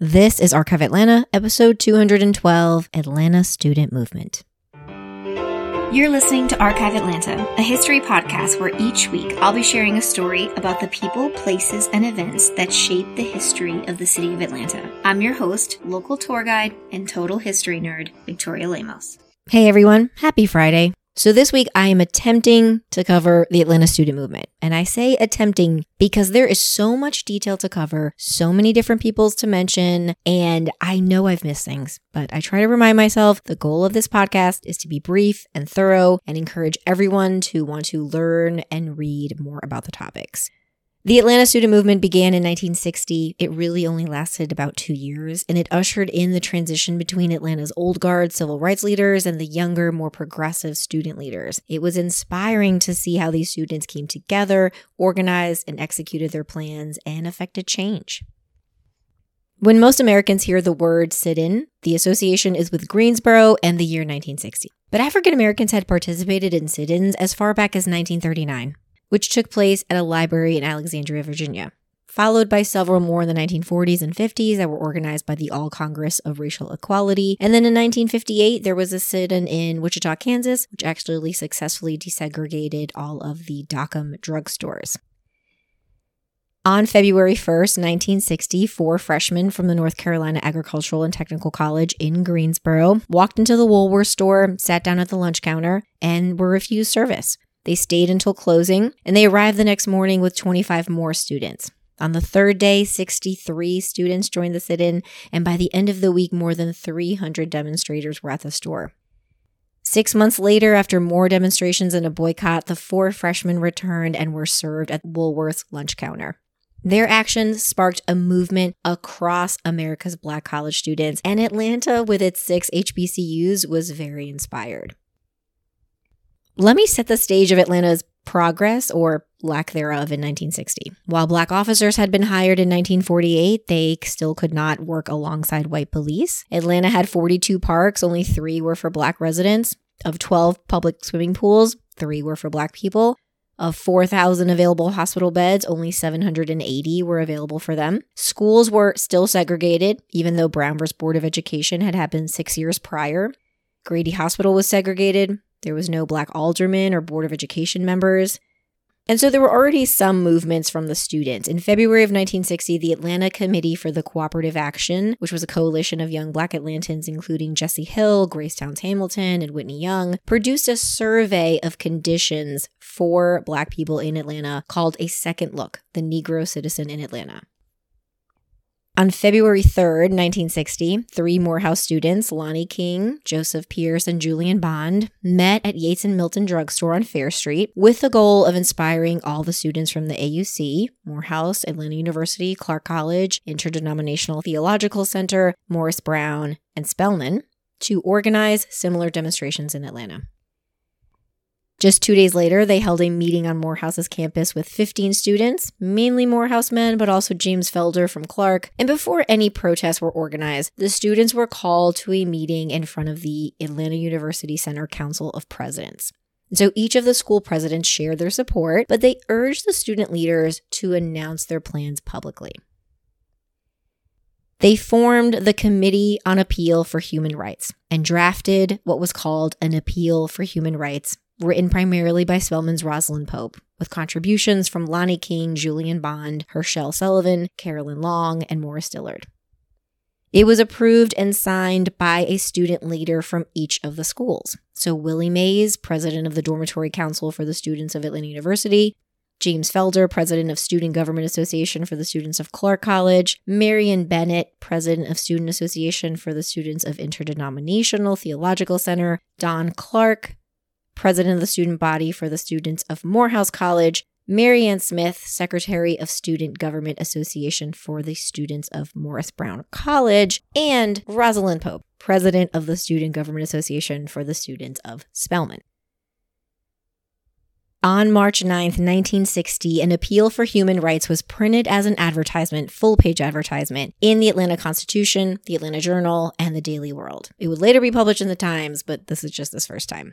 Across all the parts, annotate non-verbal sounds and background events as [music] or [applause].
This is Archive Atlanta, episode 212 Atlanta Student Movement. You're listening to Archive Atlanta, a history podcast where each week I'll be sharing a story about the people, places, and events that shape the history of the city of Atlanta. I'm your host, local tour guide, and total history nerd, Victoria Lemos. Hey everyone, happy Friday. So this week I am attempting to cover the Atlanta student movement. And I say attempting because there is so much detail to cover, so many different peoples to mention, and I know I've missed things, but I try to remind myself the goal of this podcast is to be brief and thorough and encourage everyone to want to learn and read more about the topics. The Atlanta student movement began in 1960. It really only lasted about two years, and it ushered in the transition between Atlanta's old guard civil rights leaders and the younger, more progressive student leaders. It was inspiring to see how these students came together, organized, and executed their plans and affected change. When most Americans hear the word sit in, the association is with Greensboro and the year 1960. But African Americans had participated in sit ins as far back as 1939 which took place at a library in Alexandria, Virginia, followed by several more in the 1940s and 50s that were organized by the All Congress of Racial Equality. And then in 1958, there was a sit in in Wichita, Kansas, which actually successfully desegregated all of the Dockum drugstores. On February 1st, 1960, four freshmen from the North Carolina Agricultural and Technical College in Greensboro walked into the Woolworth store, sat down at the lunch counter, and were refused service. They stayed until closing, and they arrived the next morning with 25 more students. On the third day, 63 students joined the sit in, and by the end of the week, more than 300 demonstrators were at the store. Six months later, after more demonstrations and a boycott, the four freshmen returned and were served at Woolworth's lunch counter. Their actions sparked a movement across America's black college students, and Atlanta, with its six HBCUs, was very inspired. Let me set the stage of Atlanta's progress or lack thereof in 1960. While black officers had been hired in 1948, they still could not work alongside white police. Atlanta had 42 parks, only three were for black residents. Of 12 public swimming pools, three were for black people. Of 4,000 available hospital beds, only 780 were available for them. Schools were still segregated, even though Brown v. Board of Education had happened six years prior. Grady Hospital was segregated. There was no black aldermen or Board of Education members. And so there were already some movements from the students. In February of 1960, the Atlanta Committee for the Cooperative Action, which was a coalition of young black Atlantans, including Jesse Hill, Grace Towns Hamilton, and Whitney Young, produced a survey of conditions for black people in Atlanta called A Second Look The Negro Citizen in Atlanta. On February 3rd, 1960, three Morehouse students, Lonnie King, Joseph Pierce, and Julian Bond, met at Yates and Milton Drugstore on Fair Street with the goal of inspiring all the students from the AUC, Morehouse, Atlanta University, Clark College, Interdenominational Theological Center, Morris Brown, and Spelman to organize similar demonstrations in Atlanta. Just two days later, they held a meeting on Morehouse's campus with 15 students, mainly Morehouse men, but also James Felder from Clark. And before any protests were organized, the students were called to a meeting in front of the Atlanta University Center Council of Presidents. So each of the school presidents shared their support, but they urged the student leaders to announce their plans publicly. They formed the Committee on Appeal for Human Rights and drafted what was called an Appeal for Human Rights written primarily by Spelman's Rosalind Pope, with contributions from Lonnie King, Julian Bond, Herschelle Sullivan, Carolyn Long, and Morris Dillard. It was approved and signed by a student leader from each of the schools. So, Willie Mays, president of the Dormitory Council for the Students of Atlanta University, James Felder, president of Student Government Association for the students of Clark College, Marion Bennett, president of Student Association for the students of Interdenominational Theological Center, Don Clark, president of the student body for the students of Morehouse College, Marianne Smith, Secretary of Student Government Association for the students of Morris Brown College, and Rosalind Pope, President of the Student Government Association for the students of Spelman. On March 9, 1960, an appeal for human rights was printed as an advertisement, full page advertisement, in the Atlanta Constitution, the Atlanta Journal, and the Daily World. It would later be published in the Times, but this is just this first time.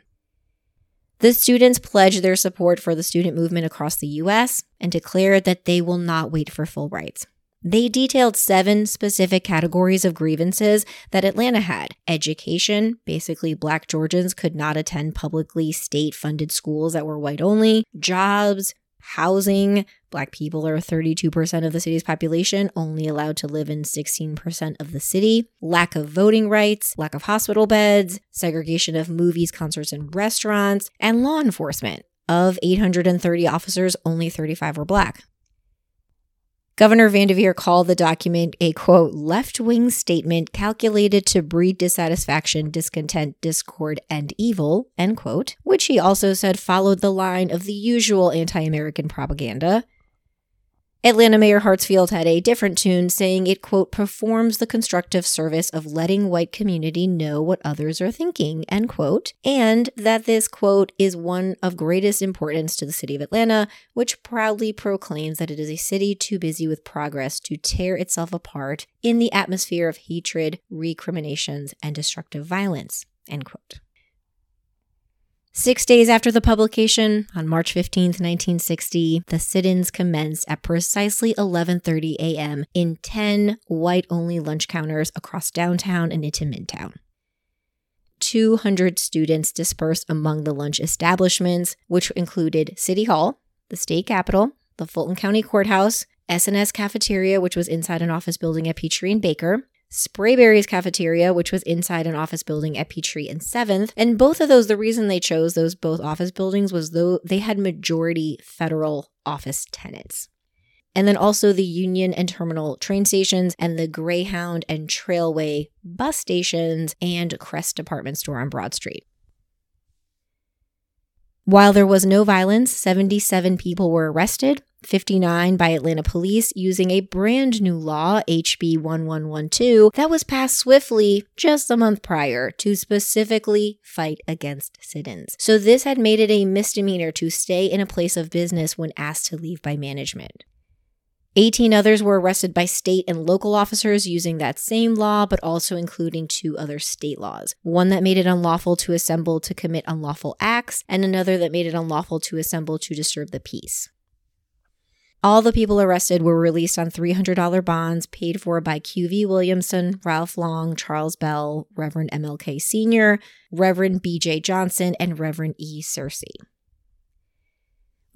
The students pledged their support for the student movement across the US and declared that they will not wait for full rights. They detailed seven specific categories of grievances that Atlanta had education, basically, black Georgians could not attend publicly state funded schools that were white only, jobs, housing. Black people are 32% of the city's population, only allowed to live in 16% of the city. Lack of voting rights, lack of hospital beds, segregation of movies, concerts, and restaurants, and law enforcement. Of 830 officers, only 35 were black. Governor Vandiver called the document a quote, left wing statement calculated to breed dissatisfaction, discontent, discord, and evil, end quote, which he also said followed the line of the usual anti American propaganda. Atlanta Mayor Hartsfield had a different tune, saying it, quote, performs the constructive service of letting white community know what others are thinking, end quote, and that this, quote, is one of greatest importance to the city of Atlanta, which proudly proclaims that it is a city too busy with progress to tear itself apart in the atmosphere of hatred, recriminations, and destructive violence, end quote. Six days after the publication, on March 15, 1960, the sit-ins commenced at precisely 11:30 a.m. in 10 white-only lunch counters across downtown and into Midtown. 200 students dispersed among the lunch establishments, which included City Hall, the state capitol, the Fulton County Courthouse, S&S Cafeteria, which was inside an office building at Peachtree and Baker, Sprayberry's cafeteria, which was inside an office building at Peachtree and 7th. And both of those, the reason they chose those both office buildings was though they had majority federal office tenants. And then also the Union and Terminal train stations and the Greyhound and Trailway bus stations and Kress department store on Broad Street. While there was no violence, 77 people were arrested, 59 by Atlanta police using a brand new law, HB 1112, that was passed swiftly just a month prior to specifically fight against sit ins. So, this had made it a misdemeanor to stay in a place of business when asked to leave by management. 18 others were arrested by state and local officers using that same law, but also including two other state laws. One that made it unlawful to assemble to commit unlawful acts, and another that made it unlawful to assemble to disturb the peace. All the people arrested were released on $300 bonds paid for by QV Williamson, Ralph Long, Charles Bell, Reverend MLK Sr., Reverend BJ Johnson, and Reverend E. Searcy.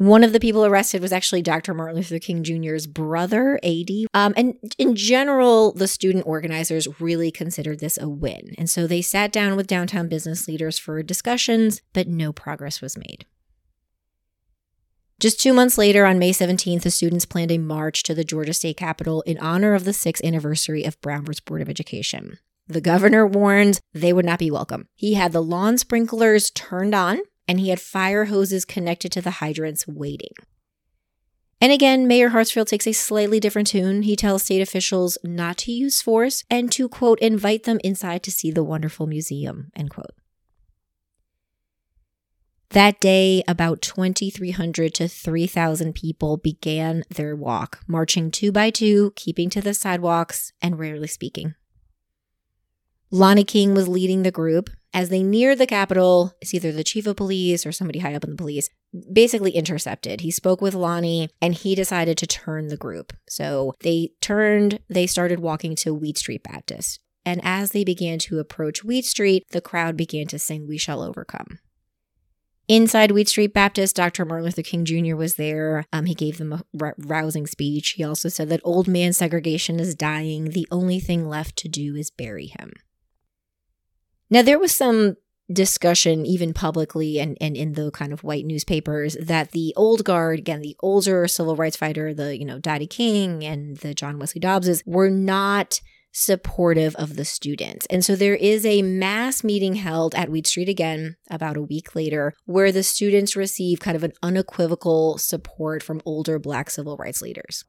One of the people arrested was actually Dr. Martin Luther King Jr.'s brother, AD. Um, and in general, the student organizers really considered this a win. And so they sat down with downtown business leaders for discussions, but no progress was made. Just two months later, on May 17th, the students planned a march to the Georgia State Capitol in honor of the sixth anniversary of Brown v. Board of Education. The governor warned they would not be welcome. He had the lawn sprinklers turned on, and he had fire hoses connected to the hydrants waiting. And again, Mayor Hartsfield takes a slightly different tune. He tells state officials not to use force and to, quote, invite them inside to see the wonderful museum, end quote. That day, about 2,300 to 3,000 people began their walk, marching two by two, keeping to the sidewalks, and rarely speaking. Lonnie King was leading the group. As they neared the Capitol, it's either the chief of police or somebody high up in the police, basically intercepted. He spoke with Lonnie and he decided to turn the group. So they turned, they started walking to Wheat Street Baptist. And as they began to approach Wheat Street, the crowd began to sing, We Shall Overcome. Inside Wheat Street Baptist, Dr. Martin Luther King Jr. was there. Um, he gave them a r- rousing speech. He also said that old man segregation is dying. The only thing left to do is bury him. Now, there was some discussion, even publicly and, and in the kind of white newspapers, that the old guard, again, the older civil rights fighter, the, you know, Daddy King and the John Wesley Dobbses, were not supportive of the students. And so there is a mass meeting held at Wheat Street again about a week later where the students receive kind of an unequivocal support from older Black civil rights leaders.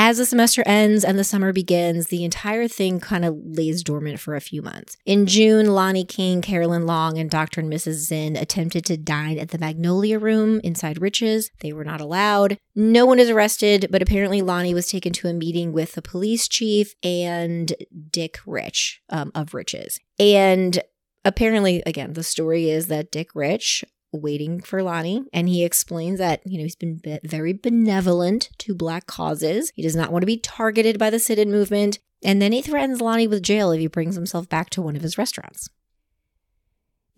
As the semester ends and the summer begins, the entire thing kind of lays dormant for a few months. In June, Lonnie King, Carolyn Long, and Dr. and Mrs. Zinn attempted to dine at the Magnolia Room inside Rich's. They were not allowed. No one is arrested, but apparently Lonnie was taken to a meeting with the police chief and Dick Rich um, of Rich's. And apparently, again, the story is that Dick Rich waiting for Lonnie, and he explains that, you know, he's been be- very benevolent to Black causes. He does not want to be targeted by the sit in movement. And then he threatens Lonnie with jail if he brings himself back to one of his restaurants.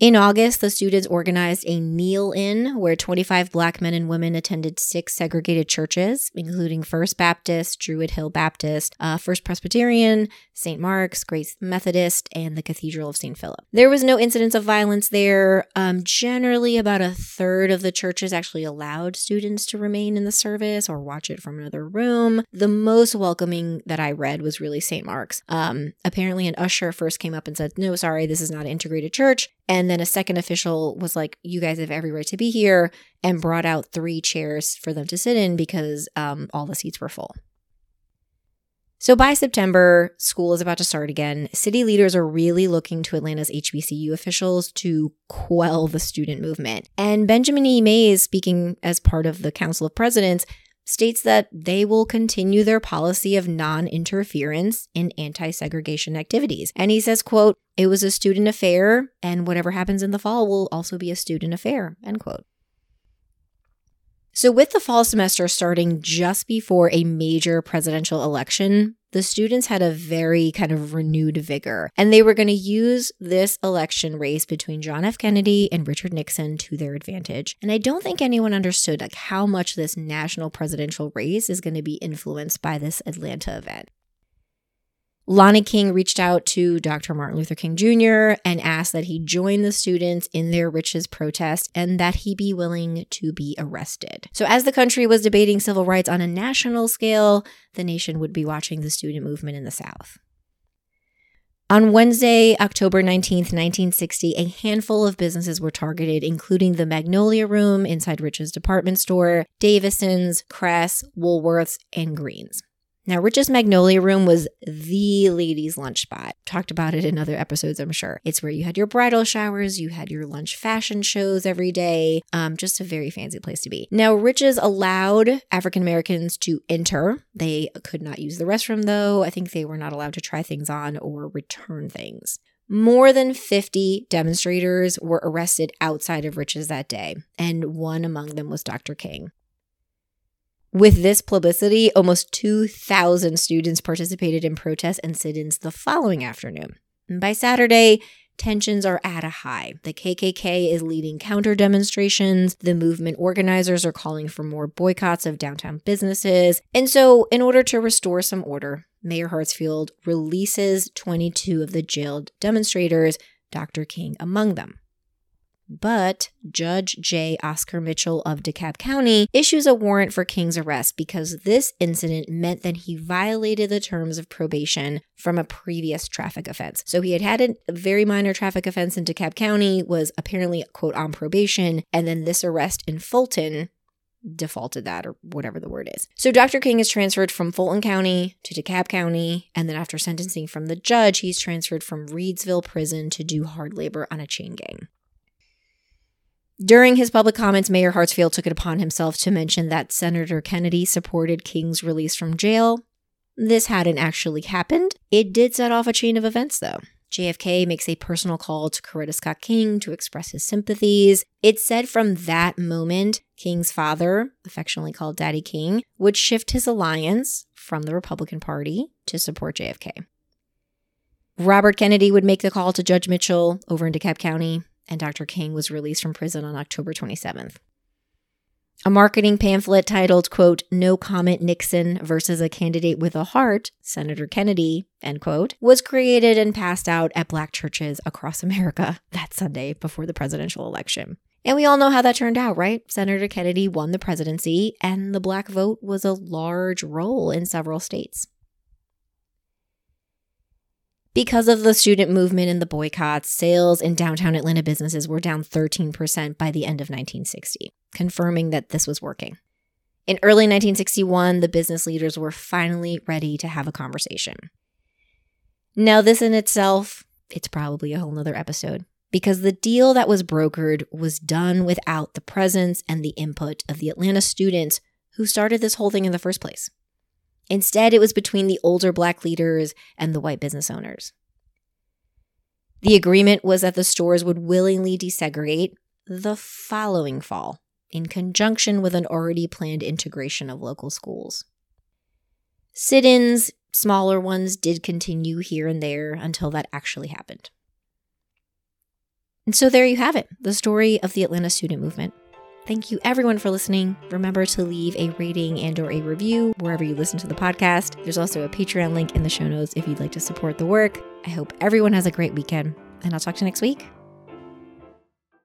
In August, the students organized a kneel in where 25 black men and women attended six segregated churches, including First Baptist, Druid Hill Baptist, uh, First Presbyterian, St. Mark's, Grace Methodist, and the Cathedral of St. Philip. There was no incidents of violence there. Um, generally, about a third of the churches actually allowed students to remain in the service or watch it from another room. The most welcoming that I read was really St. Mark's. Um, apparently, an usher first came up and said, No, sorry, this is not an integrated church. And then a second official was like, You guys have every right to be here, and brought out three chairs for them to sit in because um, all the seats were full. So by September, school is about to start again. City leaders are really looking to Atlanta's HBCU officials to quell the student movement. And Benjamin E. Mays, speaking as part of the Council of Presidents, states that they will continue their policy of non-interference in anti-segregation activities. And he says, quote, it was a student affair and whatever happens in the fall will also be a student affair, end quote. So, with the fall semester starting just before a major presidential election, the students had a very kind of renewed vigor. And they were going to use this election race between John F. Kennedy and Richard Nixon to their advantage. And I don't think anyone understood like how much this national presidential race is going to be influenced by this Atlanta event. Lonnie King reached out to Dr. Martin Luther King Jr. and asked that he join the students in their Rich's protest and that he be willing to be arrested. So, as the country was debating civil rights on a national scale, the nation would be watching the student movement in the South. On Wednesday, October 19th, 1960, a handful of businesses were targeted, including the Magnolia Room inside Rich's department store, Davison's, Kress, Woolworths, and Greens. Now, Rich's Magnolia Room was the ladies' lunch spot. Talked about it in other episodes, I'm sure. It's where you had your bridal showers, you had your lunch fashion shows every day. Um, just a very fancy place to be. Now, Rich's allowed African Americans to enter. They could not use the restroom, though. I think they were not allowed to try things on or return things. More than 50 demonstrators were arrested outside of Rich's that day, and one among them was Dr. King. With this publicity, almost 2,000 students participated in protests and sit ins the following afternoon. And by Saturday, tensions are at a high. The KKK is leading counter demonstrations. The movement organizers are calling for more boycotts of downtown businesses. And so, in order to restore some order, Mayor Hartsfield releases 22 of the jailed demonstrators, Dr. King among them. But Judge J. Oscar Mitchell of DeKalb County issues a warrant for King's arrest because this incident meant that he violated the terms of probation from a previous traffic offense. So he had had a very minor traffic offense in DeKalb County, was apparently, quote, on probation, and then this arrest in Fulton defaulted that or whatever the word is. So Dr. King is transferred from Fulton County to DeKalb County, and then after sentencing from the judge, he's transferred from Reidsville Prison to do hard labor on a chain gang. During his public comments, Mayor Hartsfield took it upon himself to mention that Senator Kennedy supported King's release from jail. This hadn't actually happened. It did set off a chain of events, though. JFK makes a personal call to Coretta Scott King to express his sympathies. It's said from that moment, King's father, affectionately called Daddy King, would shift his alliance from the Republican Party to support JFK. Robert Kennedy would make the call to Judge Mitchell over in DeKalb County and Dr. King was released from prison on October 27th. A marketing pamphlet titled, quote, No Comment Nixon versus a Candidate with a Heart, Senator Kennedy, end quote, was created and passed out at black churches across America [laughs] that Sunday before the presidential election. And we all know how that turned out, right? Senator Kennedy won the presidency, and the black vote was a large role in several states. Because of the student movement and the boycotts, sales in downtown Atlanta businesses were down 13% by the end of 1960, confirming that this was working. In early 1961, the business leaders were finally ready to have a conversation. Now, this in itself, it's probably a whole nother episode because the deal that was brokered was done without the presence and the input of the Atlanta students who started this whole thing in the first place. Instead, it was between the older black leaders and the white business owners. The agreement was that the stores would willingly desegregate, the following fall, in conjunction with an already planned integration of local schools. Sit ins, smaller ones, did continue here and there until that actually happened. And so there you have it the story of the Atlanta student movement. Thank you everyone for listening. Remember to leave a rating and or a review wherever you listen to the podcast. There's also a Patreon link in the show notes if you'd like to support the work. I hope everyone has a great weekend, and I'll talk to you next week.